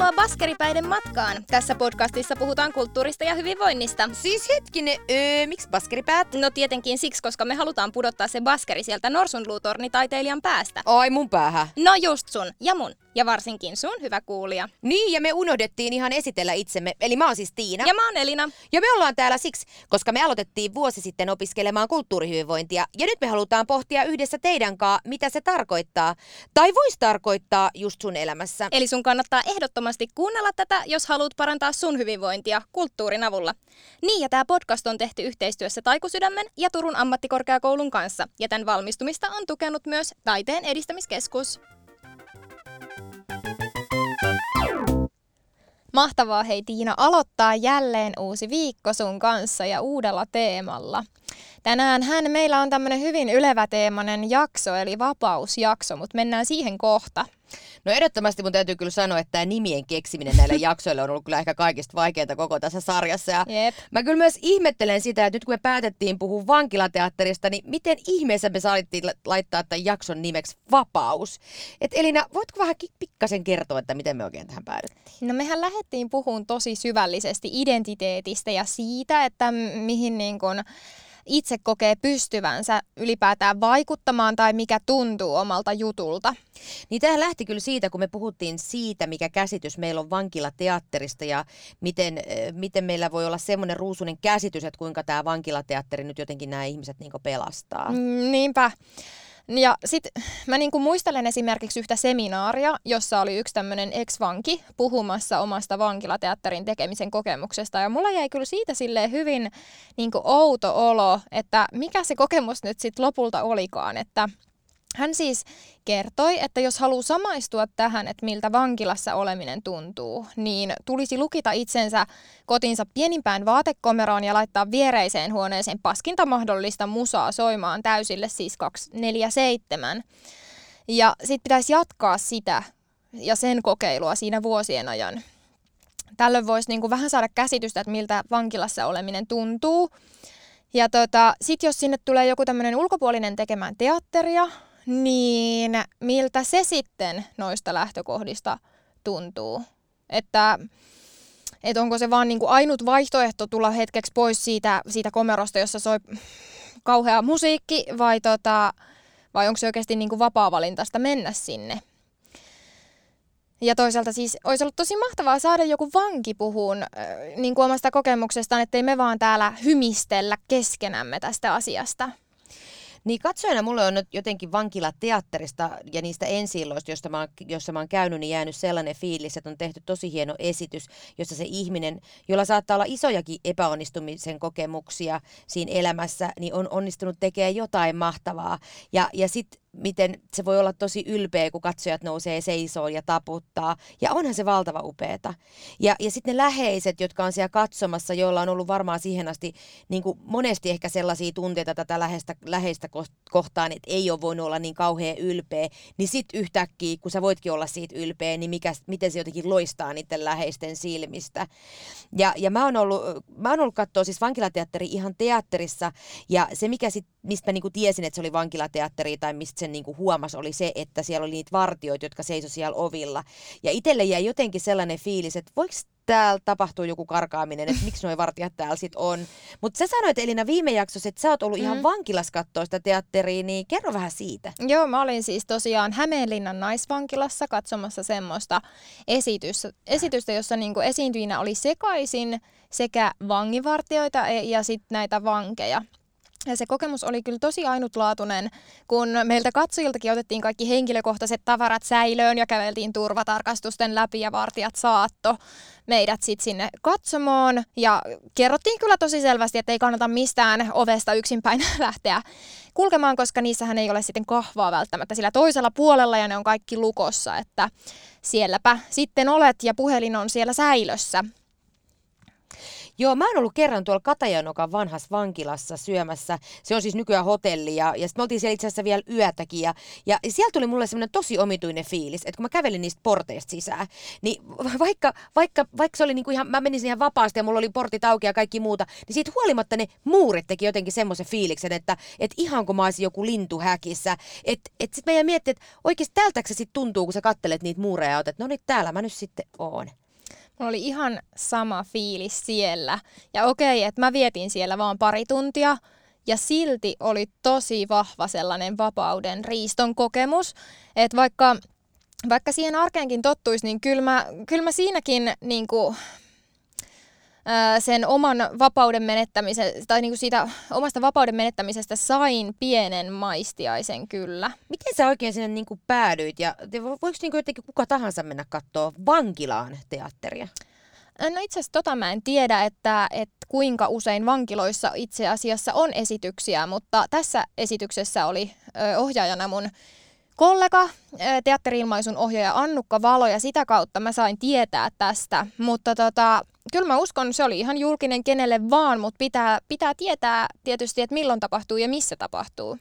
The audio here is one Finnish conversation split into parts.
Tervetuloa Baskeripäiden matkaan. Tässä podcastissa puhutaan kulttuurista ja hyvinvoinnista. Siis hetkinen, öö, miksi baskeripäät? No tietenkin siksi, koska me halutaan pudottaa se baskeri sieltä norsunluutornitaiteilijan päästä. Ai mun päähän. No just sun ja mun. Ja varsinkin sun, hyvä kuulija. Niin, ja me unohdettiin ihan esitellä itsemme. Eli mä oon siis Tiina. Ja mä oon Elina. Ja me ollaan täällä siksi, koska me aloitettiin vuosi sitten opiskelemaan kulttuurihyvinvointia. Ja nyt me halutaan pohtia yhdessä teidän kanssa, mitä se tarkoittaa. Tai voisi tarkoittaa just sun elämässä. Eli sun kannattaa ehdottomasti kuunnella tätä, jos haluat parantaa sun hyvinvointia kulttuurin avulla. Niin, ja tämä podcast on tehty yhteistyössä Taikusydämen ja Turun ammattikorkeakoulun kanssa. Ja tämän valmistumista on tukenut myös Taiteen edistämiskeskus. Mahtavaa hei Tiina aloittaa jälleen uusi viikko sun kanssa ja uudella teemalla. Tänään hän meillä on tämmöinen hyvin yleväteemainen jakso, eli vapausjakso, mutta mennään siihen kohta. No ehdottomasti mun täytyy kyllä sanoa, että tämä nimien keksiminen näille jaksoille on ollut kyllä ehkä kaikista vaikeinta koko tässä sarjassa. Ja Jep. Mä kyllä myös ihmettelen sitä, että nyt kun me päätettiin puhua vankilateatterista, niin miten ihmeessä me saatiin laittaa tämän jakson nimeksi Vapaus? Et Elina, voitko vähän pikkasen kertoa, että miten me oikein tähän päädyttiin? No mehän lähdettiin puhumaan tosi syvällisesti identiteetistä ja siitä, että mihin niin kun itse kokee pystyvänsä ylipäätään vaikuttamaan tai mikä tuntuu omalta jutulta. Niin tämä lähti kyllä siitä, kun me puhuttiin siitä, mikä käsitys meillä on vankilateatterista ja miten, miten meillä voi olla semmoinen ruusunen käsitys, että kuinka tämä vankilateatteri nyt jotenkin nämä ihmiset niin pelastaa. Mm, niinpä. Ja sitten mä niinku muistelen esimerkiksi yhtä seminaaria, jossa oli yksi tämmöinen ex-vanki puhumassa omasta vankilateatterin tekemisen kokemuksesta. Ja mulla jäi kyllä siitä silleen hyvin niinku outo olo, että mikä se kokemus nyt sitten lopulta olikaan. Että hän siis kertoi, että jos haluaa samaistua tähän, että miltä vankilassa oleminen tuntuu, niin tulisi lukita itsensä kotinsa pienimpään vaatekomeroon ja laittaa viereiseen huoneeseen paskinta mahdollista musaa soimaan täysille, siis 247. Ja sitten pitäisi jatkaa sitä ja sen kokeilua siinä vuosien ajan. Tällöin voisi niinku vähän saada käsitystä, että miltä vankilassa oleminen tuntuu. Ja tota, sitten jos sinne tulee joku tämmöinen ulkopuolinen tekemään teatteria, niin miltä se sitten noista lähtökohdista tuntuu? Että, että onko se vaan niin kuin ainut vaihtoehto tulla hetkeksi pois siitä, siitä komerosta, jossa soi kauhea musiikki, vai, tota, vai onko se oikeasti niin kuin vapaa-valintaista mennä sinne? Ja toisaalta siis olisi ollut tosi mahtavaa saada joku vanki puhuun niin kuin omasta kokemuksestaan, ettei me vaan täällä hymistellä keskenämme tästä asiasta. Niin katsojana mulle on nyt jotenkin vankilateatterista ja niistä ensi josta mä, jossa mä oon käynyt, niin jäänyt sellainen fiilis, että on tehty tosi hieno esitys, jossa se ihminen, jolla saattaa olla isojakin epäonnistumisen kokemuksia siinä elämässä, niin on onnistunut tekemään jotain mahtavaa. Ja, ja sitten miten se voi olla tosi ylpeä, kun katsojat nousee seisoon ja taputtaa. Ja onhan se valtava upeeta. Ja, ja sitten ne läheiset, jotka on siellä katsomassa, joilla on ollut varmaan siihen asti niin kuin monesti ehkä sellaisia tunteita tätä läheistä, läheistä kohtaan, että ei ole voinut olla niin kauhean ylpeä, niin sitten yhtäkkiä, kun sä voitkin olla siitä ylpeä, niin mikä, miten se jotenkin loistaa niiden läheisten silmistä. Ja, ja mä oon ollut, ollut katsoa siis vankilateatteri ihan teatterissa, ja se mikä sit, mistä mä niinku tiesin, että se oli vankilateatteri tai mistä sen niin kuin huomasi, oli se, että siellä oli niitä vartioita, jotka seisoi siellä ovilla. Ja itselle jäi jotenkin sellainen fiilis, että voiko täällä tapahtuu joku karkaaminen, että miksi nuo vartijat täällä sit on. Mutta sä sanoit Elina viime jaksossa, että sä oot ollut mm. ihan vankilas katsoa sitä teatteria, niin kerro vähän siitä. Joo, mä olin siis tosiaan Hämeenlinnan naisvankilassa katsomassa semmoista esitystä, esitystä jossa niinku esiintyjinä oli sekaisin sekä vangivartioita e- ja sitten näitä vankeja. Ja se kokemus oli kyllä tosi ainutlaatuinen, kun meiltä katsojiltakin otettiin kaikki henkilökohtaiset tavarat säilöön ja käveltiin turvatarkastusten läpi ja vartijat saatto meidät sitten sinne katsomoon. Ja kerrottiin kyllä tosi selvästi, että ei kannata mistään ovesta yksinpäin lähteä kulkemaan, koska niissähän ei ole sitten kahvaa välttämättä sillä toisella puolella ja ne on kaikki lukossa, että sielläpä sitten olet ja puhelin on siellä säilössä. Joo, mä oon ollut kerran tuolla Katajanokan vanhassa vankilassa syömässä. Se on siis nykyään hotelli ja, ja sitten me oltiin siellä itse asiassa vielä yötäkin. Ja, ja sieltä tuli mulle semmoinen tosi omituinen fiilis, että kun mä kävelin niistä porteista sisään, niin vaikka, vaikka, vaikka se oli niinku ihan, mä menin ihan vapaasti ja mulla oli portit auki ja kaikki muuta, niin siitä huolimatta ne muurit teki jotenkin semmoisen fiiliksen, että et ihan kuin mä olisin joku lintu häkissä. Että et sitten meidän miettii, että oikeasti tältä se sitten tuntuu, kun sä kattelet niitä muureja ja että no niin täällä mä nyt sitten oon. Mulla oli ihan sama fiilis siellä. Ja okei, että mä vietin siellä vaan pari tuntia. Ja silti oli tosi vahva sellainen vapauden riiston kokemus. Että vaikka, vaikka siihen arkeenkin tottuisi, niin kyllä mä, kyllä mä siinäkin niin kuin, sen oman vapauden menettämisen, tai niinku siitä omasta vapauden menettämisestä sain pienen maistiaisen kyllä. Miten sä oikein sinne niinku päädyit ja voiko niinku jotenkin kuka tahansa mennä katsoa vankilaan teatteria? No itse asiassa tota mä en tiedä, että, että kuinka usein vankiloissa itse asiassa on esityksiä, mutta tässä esityksessä oli ohjaajana mun kollega, teatteriilmaisun ohjaaja Annukka Valo, ja sitä kautta mä sain tietää tästä. Mutta tota, kyllä mä uskon, se oli ihan julkinen kenelle vaan, mutta pitää, pitää tietää tietysti, että milloin tapahtuu ja missä tapahtuu.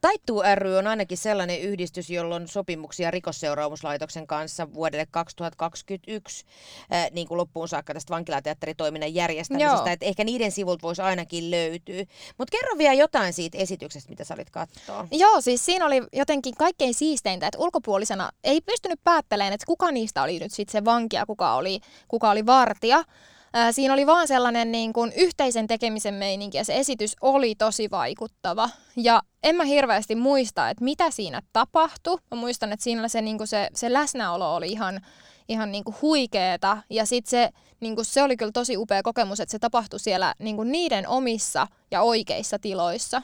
Taittuu ry on ainakin sellainen yhdistys, jolla on sopimuksia rikosseuraamuslaitoksen kanssa vuodelle 2021 äh, niin kuin loppuun saakka tästä vankilateatteritoiminnan järjestämisestä. Että ehkä niiden sivulta voisi ainakin löytyä. Mutta kerro vielä jotain siitä esityksestä, mitä sä olit katsoa. Joo, siis siinä oli jotenkin kaikkein siisteintä, että ulkopuolisena ei pystynyt päättelemään, että kuka niistä oli nyt sitten se vanki ja kuka oli, kuka oli vartija. Ää, siinä oli vaan sellainen niin kuin yhteisen tekemisen meininki ja se esitys oli tosi vaikuttava. Ja en mä hirveästi muista, että mitä siinä tapahtui. Mä muistan, että siinä se, niin kuin se, se läsnäolo oli ihan, ihan niin kuin huikeeta. Ja sitten se, niin kuin se oli kyllä tosi upea kokemus, että se tapahtui siellä niin kuin niiden omissa ja oikeissa tiloissa.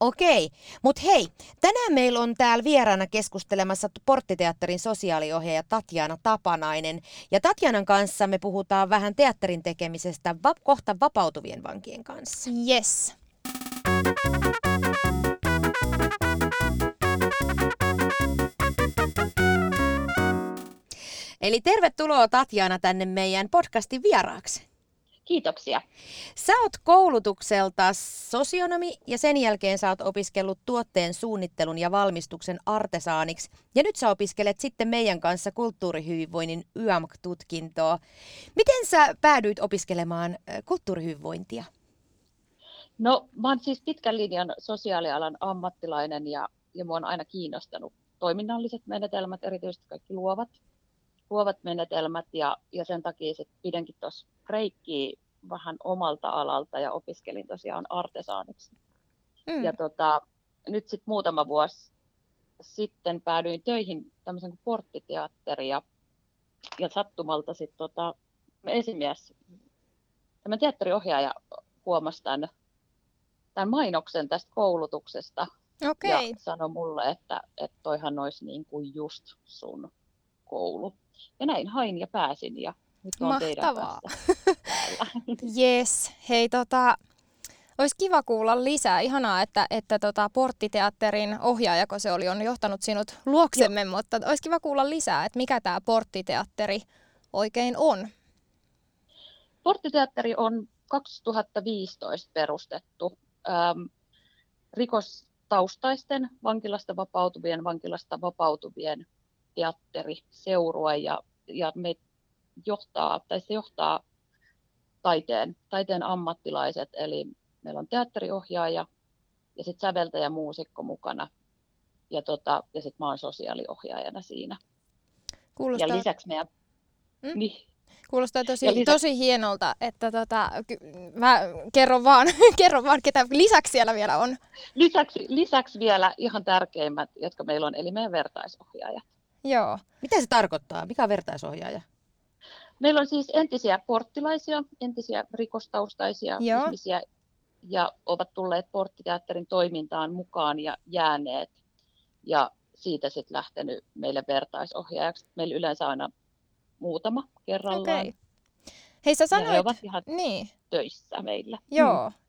Okei, mutta hei, tänään meillä on täällä vieraana keskustelemassa Porttiteatterin sosiaaliohjaaja Tatjana Tapanainen. Ja Tatjanan kanssa me puhutaan vähän teatterin tekemisestä va- kohta vapautuvien vankien kanssa. Yes. Eli tervetuloa Tatjana tänne meidän podcastin vieraaksi. Kiitoksia. Sä oot koulutukselta sosionomi ja sen jälkeen sä oot opiskellut tuotteen suunnittelun ja valmistuksen artesaaniksi. Ja nyt sä opiskelet sitten meidän kanssa kulttuurihyvinvoinnin YAMK-tutkintoa. Miten sä päädyit opiskelemaan kulttuurihyvinvointia? No mä oon siis pitkän linjan sosiaalialan ammattilainen ja, ja mua on aina kiinnostanut toiminnalliset menetelmät, erityisesti kaikki luovat luovat menetelmät ja, ja sen takia sit pidänkin tuossa reikkiä vähän omalta alalta ja opiskelin tosiaan artesaaniksi. Mm. Ja tota, nyt sitten muutama vuosi sitten päädyin töihin tämmöisen kuin porttiteatteri ja, ja sattumalta sitten tota, esimies, tämä teatteriohjaaja huomasi tämän, tämän mainoksen tästä koulutuksesta okay. ja sanoi mulle, että, että toihan olisi niin kuin just sun koulu. Ja näin hain ja pääsin ja nyt on teidän Yes. Hei tota, olisi kiva kuulla lisää. Ihanaa, että, että tota, Porttiteatterin ohjaajako se oli, on johtanut sinut luoksemme, Joo. mutta olisi kiva kuulla lisää, että mikä tämä Porttiteatteri oikein on. Porttiteatteri on 2015 perustettu ähm, rikostaustaisten vankilasta vapautuvien, vankilasta vapautuvien teatteriseurue ja, ja me johtaa, tai se johtaa taiteen, taiteen ammattilaiset, eli meillä on teatteriohjaaja ja sitten säveltäjä muusikko mukana ja, tota, ja sitten mä oon sosiaaliohjaajana siinä. Kuulostaa... Ja lisäksi meidän... Mm? Niin. Kuulostaa tosi, lisäksi... tosi hienolta, että tota, mä kerron vaan, kerron vaan, ketä lisäksi siellä vielä on. Lisäksi, lisäksi vielä ihan tärkeimmät, jotka meillä on, eli meidän vertaisohjaajat. Joo. Mitä se tarkoittaa? Mikä on vertaisohjaaja? Meillä on siis entisiä porttilaisia, entisiä rikostaustaisia Joo. ihmisiä, ja ovat tulleet porttiteatterin toimintaan mukaan ja jääneet. Ja siitä sitten lähtenyt meille vertaisohjaajaksi. Meillä yleensä aina muutama kerrallaan. Okay. Hei sä sanoit... Ja he ovat ihan niin. töissä meillä. Joo. Mm.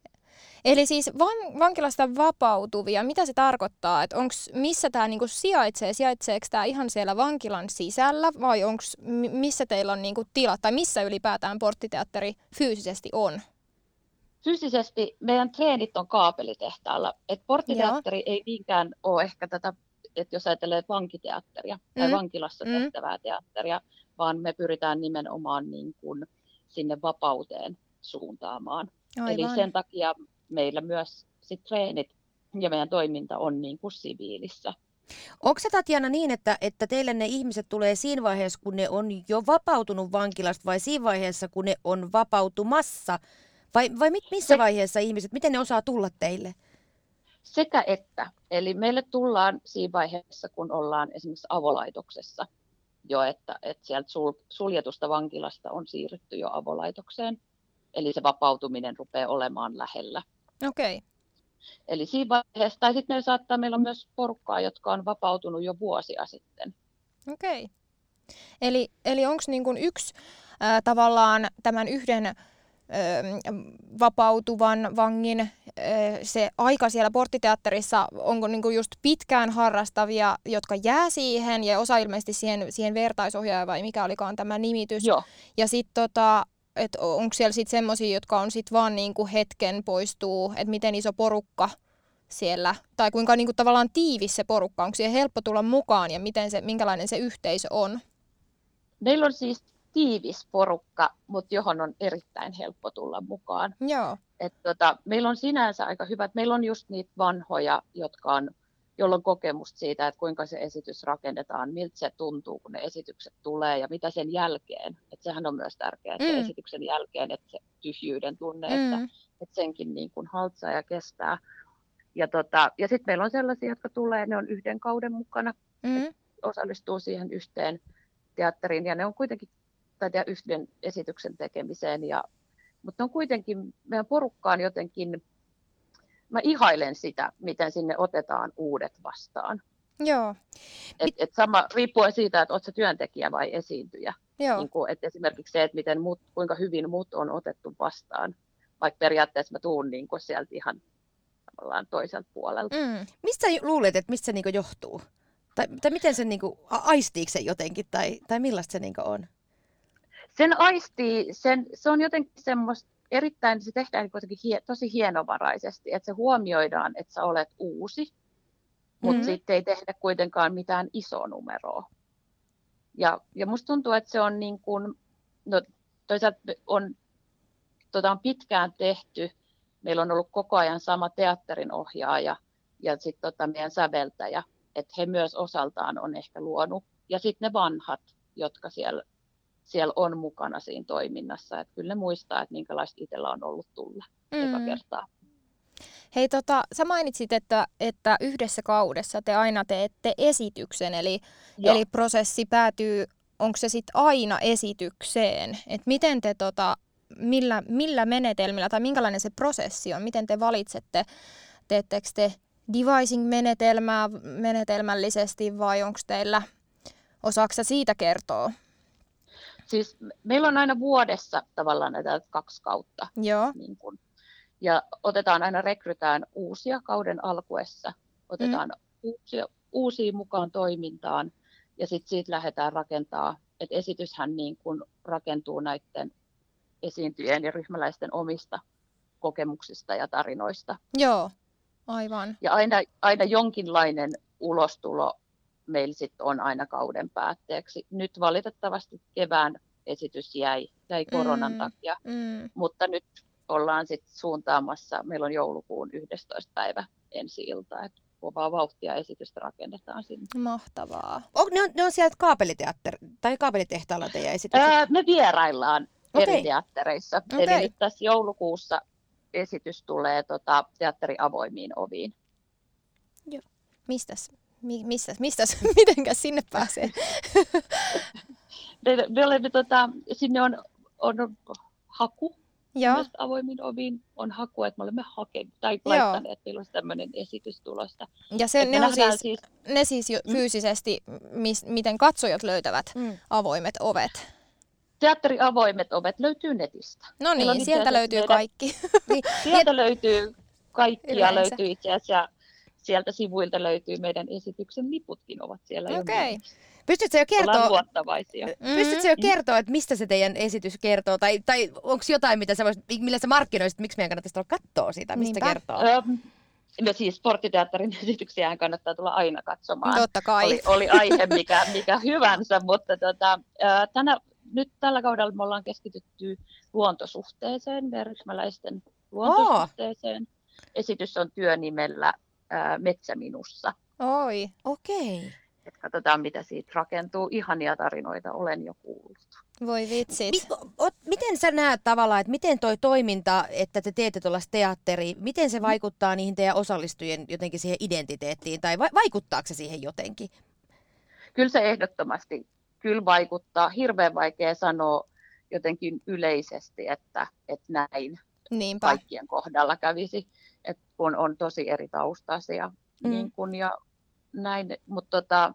Eli siis van, vankilasta vapautuvia, mitä se tarkoittaa? Että onks, missä tämä niinku sijaitsee? Sijaitseeko tämä ihan siellä vankilan sisällä vai onks, missä teillä on niinku tilat tai missä ylipäätään porttiteatteri fyysisesti on? Fyysisesti meidän treenit on kaapelitehtaalla. Et porttiteatteri Joo. ei niinkään ole ehkä tätä, että jos ajattelee vankiteatteria mm. tai vankilassa mm. tehtävää teatteria, vaan me pyritään nimenomaan niin kuin sinne vapauteen suuntaamaan. Aivan. Eli sen takia meillä myös sit treenit ja meidän toiminta on niin kuin siviilissä. Onko se Tatjana niin, että, että teille ne ihmiset tulee siinä vaiheessa, kun ne on jo vapautunut vankilasta vai siinä vaiheessa, kun ne on vapautumassa? Vai, vai missä se, vaiheessa ihmiset, miten ne osaa tulla teille? Sekä että. Eli meille tullaan siinä vaiheessa, kun ollaan esimerkiksi avolaitoksessa jo, että, että sieltä sul, suljetusta vankilasta on siirrytty jo avolaitokseen. Eli se vapautuminen rupeaa olemaan lähellä. Okei. Okay. Eli siinä vaiheessa, tai sitten meillä saattaa, meillä on myös porukkaa, jotka on vapautunut jo vuosia sitten. Okei. Okay. Eli, eli onko niin yksi äh, tavallaan tämän yhden äh, vapautuvan vangin äh, se aika siellä porttiteatterissa, onko niin just pitkään harrastavia, jotka jää siihen ja osa ilmeisesti siihen, siihen vertaisohjaaja vai mikä olikaan tämä nimitys. Joo. Ja sitten tota, että onko siellä sitten semmoisia, jotka on sitten vaan niinku hetken poistuu, että miten iso porukka siellä, tai kuinka niinku tavallaan tiivis se porukka, onko siihen helppo tulla mukaan ja miten se, minkälainen se yhteisö on? Meillä on siis tiivis porukka, mutta johon on erittäin helppo tulla mukaan. Joo. Et tota, meillä on sinänsä aika hyvät, meillä on just niitä vanhoja, jotka on jolla on kokemusta siitä, että kuinka se esitys rakennetaan, miltä se tuntuu, kun ne esitykset tulee ja mitä sen jälkeen. Että sehän on myös tärkeää, että mm. esityksen jälkeen, että se tyhjyyden tunne, mm. että, että senkin niin kuin haltsaa ja kestää. Ja, tota, ja sitten meillä on sellaisia, jotka tulee, ne on yhden kauden mukana, mm. osallistuu siihen yhteen teatteriin ja ne on kuitenkin tai yhden esityksen tekemiseen. Ja, mutta ne on kuitenkin, meidän porukkaan jotenkin mä ihailen sitä, miten sinne otetaan uudet vastaan. Joo. Et, et sama, riippuen siitä, että oletko työntekijä vai esiintyjä. Joo. Niin kuin, et esimerkiksi se, että miten mut, kuinka hyvin mut on otettu vastaan, vaikka periaatteessa mä tuun niin kuin sieltä ihan tavallaan toiselta puolelta. Mm. Mistä luulet, että mistä se niin johtuu? Tai, tai miten se niin kuin, aistiiko se jotenkin, tai, tai millaista se niin on? Sen aistii, sen, se on jotenkin semmoista erittäin, se tehdään kuitenkin hie, tosi hienovaraisesti, että se huomioidaan, että sä olet uusi, mutta mm-hmm. sitten ei tehdä kuitenkaan mitään isoa numeroa. Ja, ja musta tuntuu, että se on niin kuin, no toisaalta on, tota on pitkään tehty, meillä on ollut koko ajan sama teatterin ohjaaja ja sitten tota meidän säveltäjä, että he myös osaltaan on ehkä luonut. Ja sitten ne vanhat, jotka siellä siellä on mukana siinä toiminnassa. Että kyllä ne muistaa, että minkälaista itsellä on ollut tulla mm. eka kertaa. Hei, tota, sä mainitsit, että, että yhdessä kaudessa te aina teette esityksen, eli, eli prosessi päätyy, onko se sitten aina esitykseen? Et miten te, tota, millä, millä menetelmillä tai minkälainen se prosessi on? Miten te valitsette, teettekö te devising-menetelmää menetelmällisesti vai onko teillä, osaako siitä kertoa? Siis meillä on aina vuodessa tavallaan näitä kaksi kautta. Joo. Niin kun, ja otetaan aina, rekrytään uusia kauden alkuessa, otetaan mm. uusia, uusia mukaan toimintaan ja sitten siitä lähdetään rakentaa, että esityshän niin kun rakentuu näiden esiintyjien ja ryhmäläisten omista kokemuksista ja tarinoista. Joo, aivan. Ja aina, aina jonkinlainen ulostulo meillä sitten on aina kauden päätteeksi. Nyt valitettavasti kevään esitys jäi, jäi koronan mm, takia, mm. mutta nyt ollaan sitten suuntaamassa, meillä on joulukuun 11. päivä ensi ilta, että kovaa vauhtia esitystä rakennetaan sinne. Mahtavaa. On, ne, on, ne on sieltä kaapeliteatteri tai kaapelitehtaalla teidän esitykset? Ää, me vieraillaan okay. eri teattereissa. Okay. Eli nyt tässä joulukuussa esitys tulee tota, teatteri avoimiin oviin. Joo. Mistäs? Mi- missä, mistä, mitenkäs sinne pääsee? me, me olemme, tota, sinne on, on haku, Joo. Myös avoimin oviin on haku, että me olemme hakeneet tai laittaneet, että meillä olisi tämmöinen esitys tulosta. Ja se, ne, on siis, siis, ne siis jo mm. fyysisesti, mis, miten katsojat löytävät mm. avoimet ovet? Teatteri avoimet ovet löytyy netistä. No niin, sieltä löytyy meidän, kaikki. Niin, sieltä löytyy kaikkia Yleensä. löytyy itse asiassa. Sieltä sivuilta löytyy meidän esityksen liputkin ovat siellä jo Okei. myynnistä. Pystytkö jo kertoa, luottavaisia. pystytkö jo kertoa, että mistä se teidän esitys kertoo? Tai, tai onko jotain, mitä sä voisit, millä sä markkinoisit, miksi meidän kannattaisi tulla katsoa sitä, mistä Niinpä. kertoo? Öm, No siis sporttiteatterin esityksiä kannattaa tulla aina katsomaan. Totta kai. Oli, oli aihe mikä, mikä hyvänsä, mutta tota, ää, tänä, nyt tällä kaudella me ollaan keskitytty luontosuhteeseen, verysmäläisten luontosuhteeseen. Esitys on työnimellä ää, Metsä minussa. Oi. Okei. Et katsotaan, mitä siitä rakentuu. Ihania tarinoita olen jo kuullut. Voi vitsit. Mi- o- miten sä näet tavallaan, että miten toi toiminta, että te teette tuollaista teatteria, miten se vaikuttaa niihin teidän osallistujien jotenkin siihen identiteettiin, tai va- vaikuttaako se siihen jotenkin? Kyllä se ehdottomasti kyllä vaikuttaa. Hirveän vaikea sanoa jotenkin yleisesti, että, että näin Niinpä. kaikkien kohdalla kävisi, että kun on tosi eri taustaisia Mm. niin kun, ja näin. Mutta tota,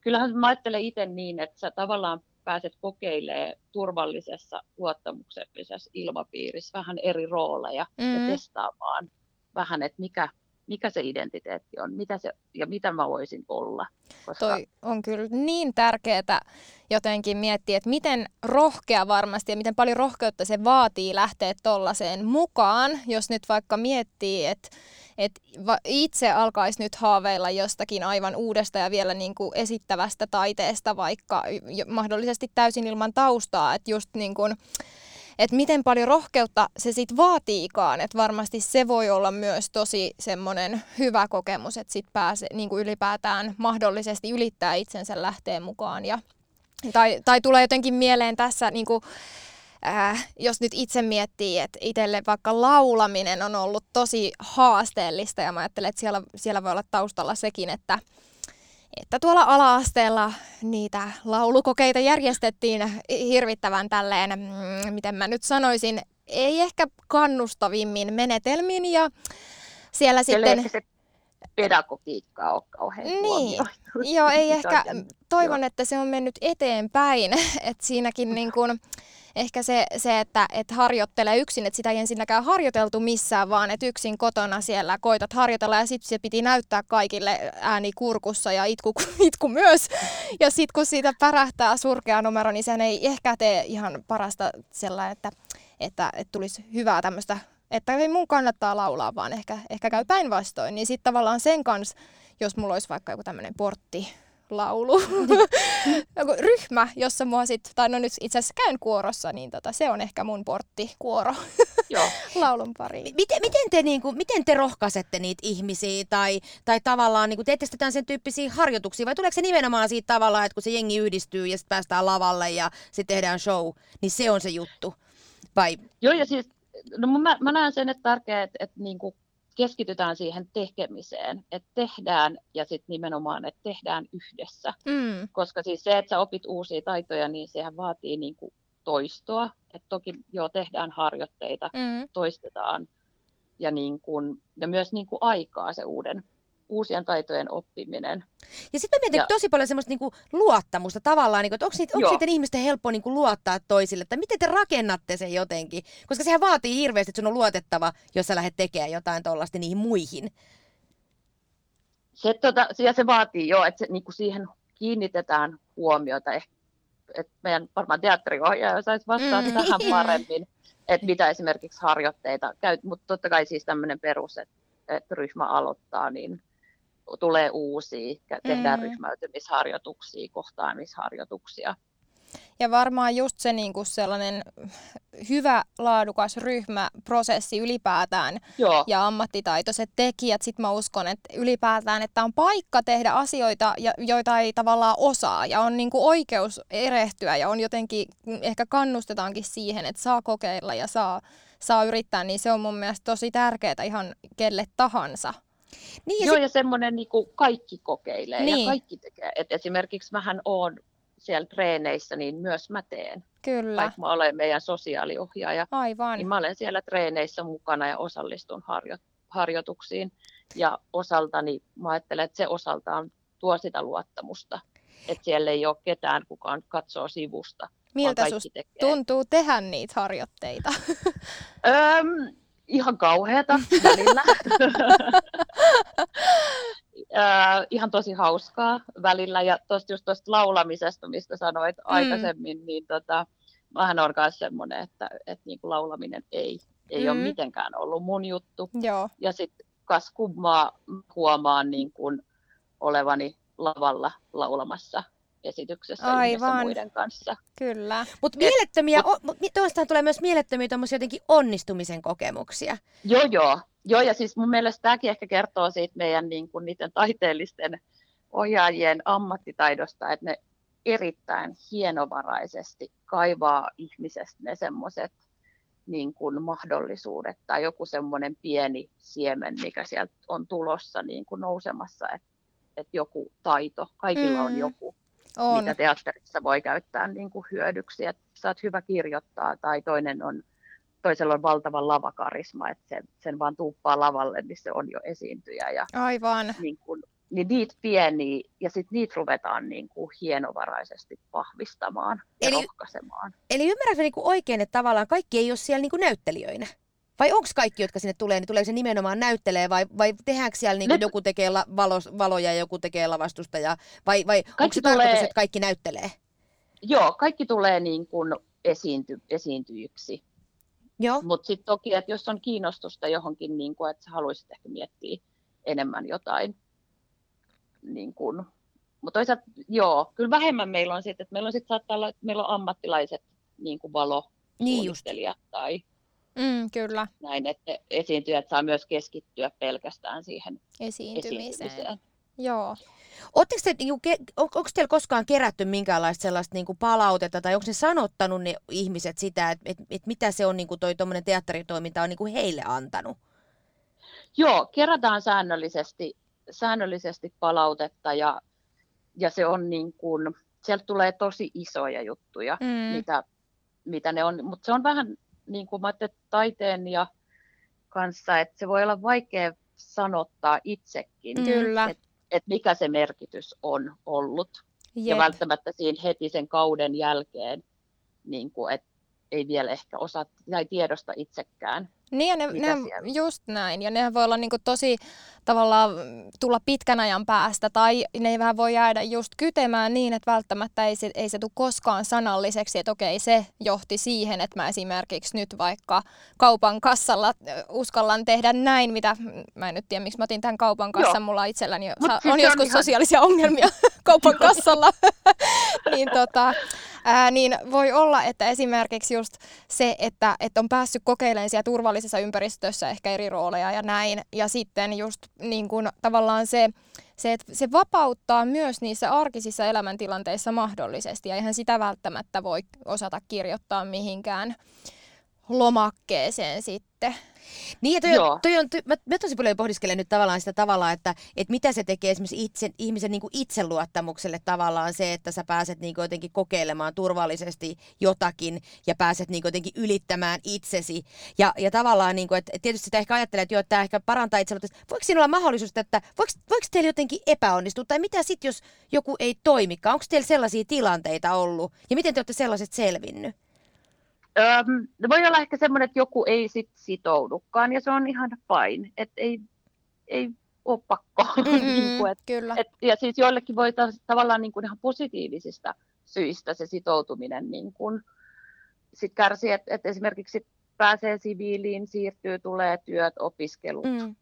kyllähän mä ajattelen itse niin, että sä tavallaan pääset kokeilemaan turvallisessa, luottamuksellisessa ilmapiirissä vähän eri rooleja Mm. ja testaamaan vähän, että mikä, mikä se identiteetti on? Mitä se, ja mitä mä voisin olla. Koska Toi on kyllä niin tärkeää jotenkin miettiä, että miten rohkea varmasti ja miten paljon rohkeutta se vaatii lähteä tollaiseen mukaan, jos nyt vaikka miettii, että että itse alkaisi nyt haaveilla jostakin aivan uudesta ja vielä niin kuin esittävästä taiteesta, vaikka mahdollisesti täysin ilman taustaa, että just niin kuin, että miten paljon rohkeutta se sitten vaatiikaan, että varmasti se voi olla myös tosi semmoinen hyvä kokemus, että sitten pääsee niin kuin ylipäätään mahdollisesti ylittää itsensä lähtee mukaan. Ja tai, tai tulee jotenkin mieleen tässä, niin kuin, äh, jos nyt itse miettii, että itselle vaikka laulaminen on ollut tosi haasteellista ja mä ajattelen, että siellä, siellä voi olla taustalla sekin, että, että tuolla ala-asteella niitä laulukokeita järjestettiin hirvittävän tälleen, mm, miten mä nyt sanoisin, ei ehkä kannustavimmin menetelmin ja siellä ei sitten... se pedagogiikka ole kauhean Niin. Joo, ei on ehkä, toivon, että se on mennyt eteenpäin, että siinäkin niin kun, ehkä se, se että et harjoittelee yksin, että sitä ei ensinnäkään harjoiteltu missään, vaan että yksin kotona siellä koitat harjoitella ja sitten se piti näyttää kaikille ääni kurkussa ja itku, itku myös. Ja sitten kun siitä pärähtää surkea numero, niin sen ei ehkä tee ihan parasta sellainen, että, että, että tulisi hyvää tämmöistä että ei mun kannattaa laulaa, vaan ehkä, ehkä käy päinvastoin. Niin sitten tavallaan sen kanssa, jos mulla olisi vaikka joku tämmöinen portti, laulu, joku ryhmä, jossa mua sit, tai no nyt itse asiassa käyn kuorossa, niin tota, se on ehkä mun porttikuoro Joo. laulun pariin. Miten, miten, te, niin kuin, miten te rohkaisette niitä ihmisiä tai, tai tavallaan niin kuin, teette sitä jotain sen tyyppisiä harjoituksia vai tuleeko se nimenomaan siitä tavallaan, että kun se jengi yhdistyy ja sitten päästään lavalle ja sitten tehdään show, niin se on se juttu? Vai Joo, ja siis no mä, mä näen sen, että tärkeää, että, että niin kuin keskitytään siihen tekemiseen, että tehdään ja sitten nimenomaan, että tehdään yhdessä. Mm, Koska siis se, että sä opit uusia taitoja, niin sehän vaatii niin kuin toistoa. Et toki joo, tehdään harjoitteita, mm, toistetaan ja, niin kuin, ja myös niin kuin aikaa se uuden, uusien taitojen oppiminen. Ja sitten mä mietin Ja- tosi paljon semmoista niinku luottamusta tavallaan, niinku, että onko niiden ihmisten helppo niinku luottaa toisille, tai miten te rakennatte sen jotenkin? Koska sehän vaatii hirveästi, että sun on luotettava, jos sä lähdet tekemään jotain tuollaista niihin muihin. Se, tota, ja se vaatii jo, että se, niin kuin siihen kiinnitetään huomiota. Ehkä, että meidän varmaan teatteriohjaaja osaisi vastata Mm. tähän paremmin, että mitä esimerkiksi harjoitteita käyt. Mutta totta kai siis tämmöinen perus, että, että ryhmä aloittaa, niin tulee uusia, tehdään Mm. ryhmäytymisharjoituksia, kohtaamisharjoituksia. Ja varmaan just se niin kuin sellainen hyvä, laadukas ryhmäprosessi ylipäätään Joo, ja ammattitaitoiset tekijät. Sitten mä uskon, että ylipäätään, että on paikka tehdä asioita, joita ei tavallaan osaa ja on niin kuin oikeus erehtyä ja on jotenkin, ehkä kannustetaankin siihen, että saa kokeilla ja saa, saa yrittää, niin se on mun mielestä tosi tärkeää ihan kelle tahansa. Niin, ja Joo, sit, ja semmoinen niin kuin kaikki kokeilee Niin. ja kaikki tekee. Et esimerkiksi mähän oon siellä treeneissä, niin myös mä teen. Kyllä, Vaikka mä olen meidän sosiaaliohjaaja, aivan. niin mä olen siellä treeneissä mukana ja osallistun harjo- harjoituksiin. Ja osaltani, mä ajattelen, että se osaltaan tuo sitä luottamusta. Että siellä ei ole ketään, kuka katsoo sivusta, Miltä susta tuntuu tehdä niitä harjoitteita? Öm, ihan kauheata välillä. äh, ihan tosi hauskaa välillä. Ja tuosta just tuosta laulamisesta, mistä sanoit mm. aikaisemmin, niin tota, mähän on myös semmoinen, että, että niin kuin laulaminen ei, ei mm. ole mitenkään ollut mun juttu. Joo. Ja sitten kas kummaa huomaan niin kuin olevani lavalla laulamassa esityksessä Aivan. muiden kanssa. Kyllä. Mutta mielettömiä, mut, tuostahan tulee myös mielettömiä jotenkin onnistumisen kokemuksia. Joo, joo. Joo, ja siis mun mielestä tämäkin ehkä kertoo siitä meidän niin kuin, niiden taiteellisten ohjaajien ammattitaidosta, että ne erittäin hienovaraisesti kaivaa ihmisestä ne semmoiset niin kuin mahdollisuudet tai joku semmoinen pieni siemen, mikä sieltä on tulossa niin kuin nousemassa, että, että joku taito, kaikilla mm. on joku, on. mitä teatterissa voi käyttää niin kuin hyödyksi, että sä oot hyvä kirjoittaa tai toinen on, toisella on valtava lavakarisma, että sen, sen vaan tuuppaa lavalle, niin se on jo esiintyjä. Ja Aivan. Niin kuin, niin niitä pieniä, ja sitten niitä ruvetaan niin kuin hienovaraisesti vahvistamaan ja eli, rohkaisemaan. Eli ymmärrätkö niin kuin oikein, että tavallaan kaikki ei ole siellä niin kuin näyttelijöinä? Vai onko kaikki, jotka sinne tulee, niin tulee se nimenomaan näyttelee vai, vai tehdäänkö siellä niin kuin joku tekee la, valo, valoja ja joku tekee lavastusta? Ja, vai vai onko se tulee, tarkoitus, että kaikki näyttelee? Joo, kaikki tulee niin kuin esiinty, esiintyjiksi. Mutta sitten toki, että jos on kiinnostusta johonkin, niin kuin, että haluaisit ehkä miettiä enemmän jotain niin kuin, mutta toisaalta joo, kyllä vähemmän meillä on sitten, että meillä on sitten saattaa olla, että meillä on ammattilaiset niin kuin valo niin tai mm, kyllä. näin, että esiintyjät saa myös keskittyä pelkästään siihen esiintymiseen. esiintymiseen. Joo. te, niin kuin, onko teillä koskaan kerätty minkäänlaista sellaista niin kuin palautetta, tai onko ne sanottanut ne ihmiset sitä, että, että, että mitä se on niin kuin toi teatteritoiminta on niin kuin heille antanut? Joo, kerätään säännöllisesti säännöllisesti palautetta ja, ja se on niin kuin, sieltä tulee tosi isoja juttuja, mm. mitä, mitä ne on, mutta se on vähän niin kuin mä taiteen ja kanssa, että se voi olla vaikea sanottaa itsekin, Kyllä. että et mikä se merkitys on ollut. Jep. Ja välttämättä siinä heti sen kauden jälkeen, niin kuin, että ei vielä ehkä osaa tai tiedosta itsekään, niin ja ne, ne just näin. Ja ne voi olla niinku tosi tavallaan tulla pitkän ajan päästä tai ne vähän voi jäädä just kytemään niin, että välttämättä ei se, ei se tule koskaan sanalliseksi, että okei se johti siihen, että mä esimerkiksi nyt vaikka kaupan kassalla uskallan tehdä näin, mitä mä en nyt tiedä miksi mä otin tämän kaupan kassan, Joo. mulla itselläni Mut on siis joskus on ihan... sosiaalisia ongelmia kaupan kassalla. niin tota, ää, niin voi olla, että esimerkiksi just se, että, että on päässyt kokeilemaan siellä turvallisessa ympäristössä ehkä eri rooleja ja näin, ja sitten just niin kuin, tavallaan se, se, että se vapauttaa myös niissä arkisissa elämäntilanteissa mahdollisesti, ja eihän sitä välttämättä voi osata kirjoittaa mihinkään lomakkeeseen sitten. Niin, ja toi, on, toi on, mä, mä tosi paljon pohdiskelen nyt tavallaan sitä tavalla, että, että mitä se tekee esimerkiksi itse, ihmisen niin kuin itseluottamukselle tavallaan se, että sä pääset niin kuin jotenkin kokeilemaan turvallisesti jotakin ja pääset niin kuin jotenkin ylittämään itsesi. Ja, ja tavallaan, niin kuin, että tietysti sitä ehkä ajattelee, että, jo, että tämä ehkä parantaa itseluottamusta. Voiko siinä olla mahdollisuus, että voiko, voiko teillä jotenkin epäonnistua? Tai mitä sitten, jos joku ei toimikaan? Onko teillä sellaisia tilanteita ollut? Ja miten te olette sellaiset selvinnyt? Öm, voi olla ehkä semmoinen, että joku ei sit sitoudukaan ja se on ihan fine, että ei, ei ole pakko. Mm-hmm, niin kuin, et, kyllä. Et, ja siis joillekin voi taas, tavallaan niin kuin ihan positiivisista syistä se sitoutuminen niin kuin, sit kärsii, että et esimerkiksi pääsee siviiliin, siirtyy, tulee työt, opiskelut, mm.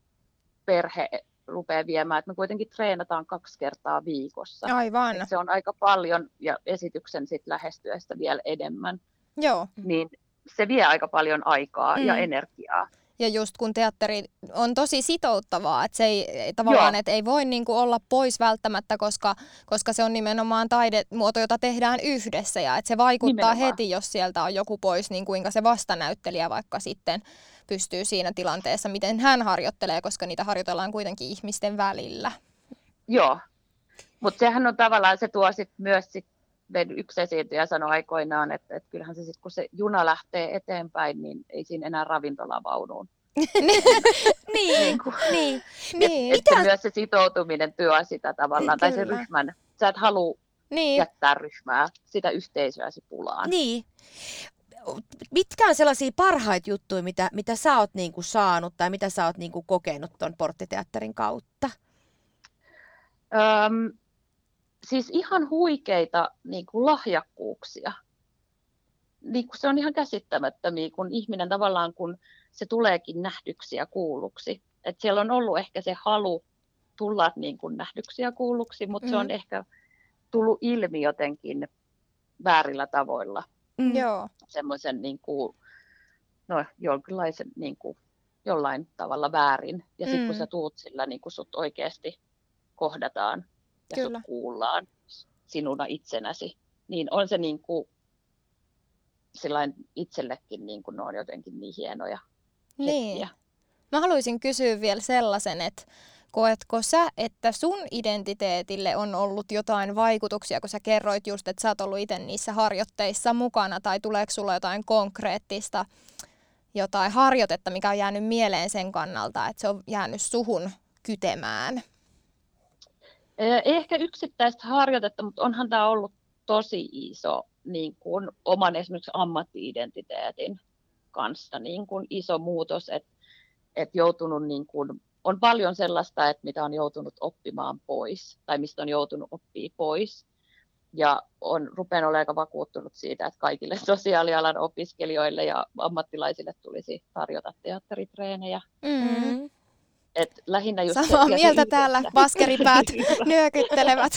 perhe rupeaa viemään, että me kuitenkin treenataan kaksi kertaa viikossa. Aivan. Et se on aika paljon ja esityksen sit lähestyessä vielä enemmän. Joo. niin se vie aika paljon aikaa mm. ja energiaa. Ja just kun teatteri on tosi sitouttavaa, että se ei tavallaan, että ei voi niinku olla pois välttämättä, koska, koska se on nimenomaan taidemuoto, jota tehdään yhdessä ja että se vaikuttaa nimenomaan. heti, jos sieltä on joku pois, niin kuinka se vastanäyttelijä vaikka sitten pystyy siinä tilanteessa, miten hän harjoittelee, koska niitä harjoitellaan kuitenkin ihmisten välillä. Joo, mutta sehän on tavallaan, se tuo sit myös sit meidän yksi esiintyjä sanoi aikoinaan, että, että kyllähän se sitten, kun se juna lähtee eteenpäin, niin ei siinä enää ravintolavaunuun. niin, niin, kuin, niin. niin. Että Mitä? myös se sitoutuminen työ sitä tavallaan, Kyllä. tai se ryhmän, sä et halua niin. jättää ryhmää, sitä yhteisöäsi pulaan. Niin. mitkä on sellaisia parhaita juttuja, mitä, mitä sä oot niinku saanut tai mitä sä oot niinku kokenut tuon porttiteatterin kautta? Öm, siis ihan huikeita niin kuin lahjakkuuksia. Niin kuin se on ihan käsittämättömiä, kun ihminen tavallaan, kun se tuleekin nähdyksi ja kuulluksi. Et siellä on ollut ehkä se halu tulla niin kuin nähdyksi ja kuulluksi, mutta mm. se on mm. ehkä tullut ilmi jotenkin väärillä tavoilla. Mm. Joo. Semmoisen niin kuin, no, jonkinlaisen niin kuin, jollain tavalla väärin. Ja sitten mm. kun sä tuut sillä, niin kuin sut oikeasti kohdataan ja Kyllä. sut kuullaan sinuna itsenäsi, niin on se niin kuin, itsellekin niin kuin, ne on jotenkin niin hienoja niin. hetkiä. Mä haluaisin kysyä vielä sellaisen, että koetko sä, että sun identiteetille on ollut jotain vaikutuksia, kun sä kerroit just, että sä oot ollut itse niissä harjoitteissa mukana, tai tuleeko sulla jotain konkreettista jotain harjoitetta, mikä on jäänyt mieleen sen kannalta, että se on jäänyt suhun kytemään? Ei ehkä yksittäistä harjoitetta, mutta onhan tämä ollut tosi iso niin kuin oman esimerkiksi ammattiidentiteetin kanssa niin kuin iso muutos, että et joutunut niin kuin, on paljon sellaista, että mitä on joutunut oppimaan pois tai mistä on joutunut oppii pois. Ja on rupean olemaan aika vakuuttunut siitä, että kaikille sosiaalialan opiskelijoille ja ammattilaisille tulisi tarjota teatteritreenejä. Mm. Et lähinnä just Samaa mieltä yhdessä. täällä, baskeripäät nyökyttelevät.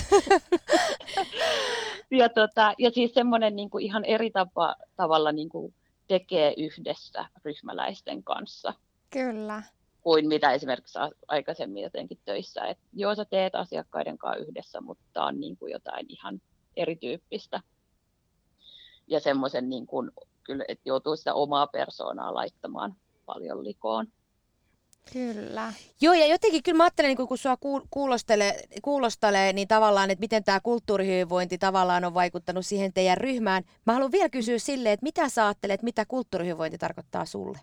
ja, tota, ja siis semmoinen niin ihan eri tapa, tavalla niin kuin tekee yhdessä ryhmäläisten kanssa. Kyllä. Kuin mitä esimerkiksi aikaisemmin jotenkin töissä. Et joo, sä teet asiakkaiden kanssa yhdessä, mutta on niin kuin jotain ihan erityyppistä. Ja semmoisen, niin kuin, kyllä, että joutuu sitä omaa persoonaa laittamaan paljon likoon. Kyllä. Joo, ja jotenkin kyllä mä ajattelen, niin kun sua kuulostelee, kuulostelee, niin tavallaan, että miten tämä kulttuurihyvinvointi tavallaan on vaikuttanut siihen teidän ryhmään. Mä haluan vielä kysyä silleen, että mitä sä ajattelet, mitä kulttuurihyvinvointi tarkoittaa sulle?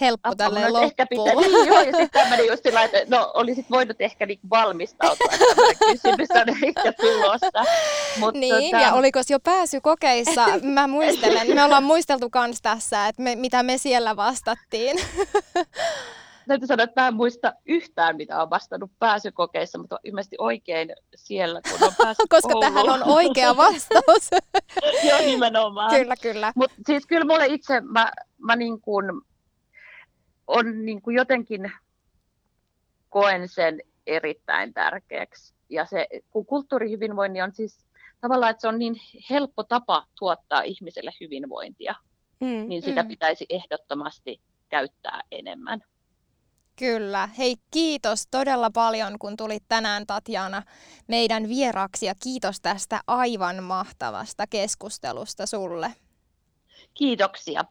Helppo Apua, tälle loppuun. Ehkä pitää, niin, joo, ja sitten tämmöinen just sillä, että no olisit voinut ehkä niinku valmistautua, että kysymys on ehkä tulossa. Mut, niin, tota... ja oliko jo pääsy kokeissa? Mä muistelen, me ollaan muisteltu kans tässä, että me, mitä me siellä vastattiin. Täytyy sanoa, että mä en muista yhtään, mitä on vastannut pääsykokeissa, mutta ilmeisesti oikein siellä, kun on päässyt Koska tähän on oikea vastaus. Joo, nimenomaan. Kyllä, kyllä. Mutta siis kyllä mulle itse, mä, mä niin kuin, on niin kuin jotenkin koen sen erittäin tärkeäksi. Ja se, kun kulttuurihyvinvointi on siis tavallaan, että se on niin helppo tapa tuottaa ihmiselle hyvinvointia, mm, niin sitä mm. pitäisi ehdottomasti käyttää enemmän. Kyllä. Hei, kiitos todella paljon, kun tulit tänään Tatjana meidän vieraksi ja kiitos tästä aivan mahtavasta keskustelusta sulle. Kiitoksia.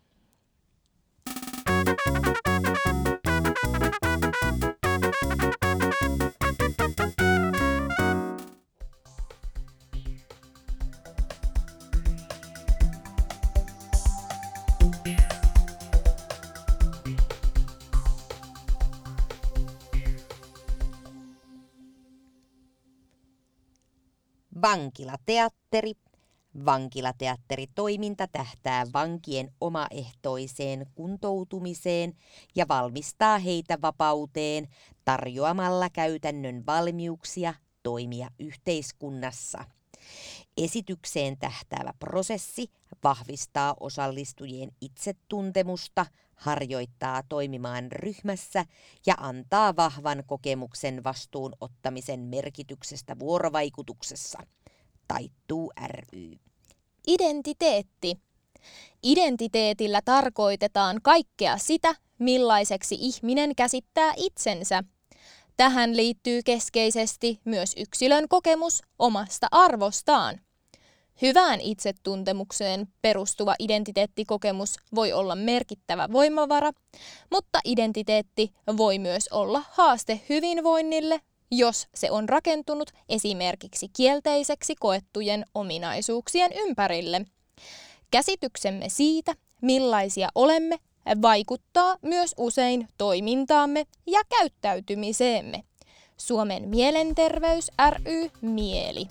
Vankilateatteri. Vankilateatteritoiminta tähtää vankien omaehtoiseen kuntoutumiseen ja valmistaa heitä vapauteen tarjoamalla käytännön valmiuksia toimia yhteiskunnassa. Esitykseen tähtäävä prosessi vahvistaa osallistujien itsetuntemusta, harjoittaa toimimaan ryhmässä ja antaa vahvan kokemuksen vastuun ottamisen merkityksestä vuorovaikutuksessa. Taittuu ry. Identiteetti. Identiteetillä tarkoitetaan kaikkea sitä, millaiseksi ihminen käsittää itsensä. Tähän liittyy keskeisesti myös yksilön kokemus omasta arvostaan. Hyvään itsetuntemukseen perustuva identiteettikokemus voi olla merkittävä voimavara, mutta identiteetti voi myös olla haaste hyvinvoinnille, jos se on rakentunut esimerkiksi kielteiseksi koettujen ominaisuuksien ympärille. Käsityksemme siitä, millaisia olemme, vaikuttaa myös usein toimintaamme ja käyttäytymiseemme. Suomen mielenterveys ry Mieli.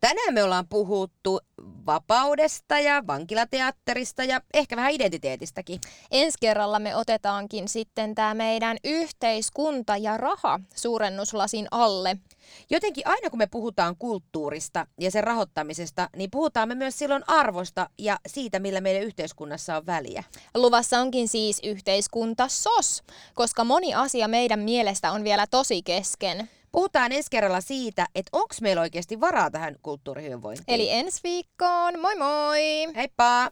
Tänään me ollaan puhuttu vapaudesta ja vankilateatterista ja ehkä vähän identiteetistäkin. Ensi kerralla me otetaankin sitten tämä meidän yhteiskunta ja raha suurennuslasin alle. Jotenkin aina kun me puhutaan kulttuurista ja sen rahoittamisesta, niin puhutaan me myös silloin arvosta ja siitä, millä meidän yhteiskunnassa on väliä. Luvassa onkin siis yhteiskunta SOS, koska moni asia meidän mielestä on vielä tosi kesken. Puhutaan ensi kerralla siitä, että onko meillä oikeasti varaa tähän kulttuurihyvinvointiin. Eli ensi viikkoon, moi moi! Heippa!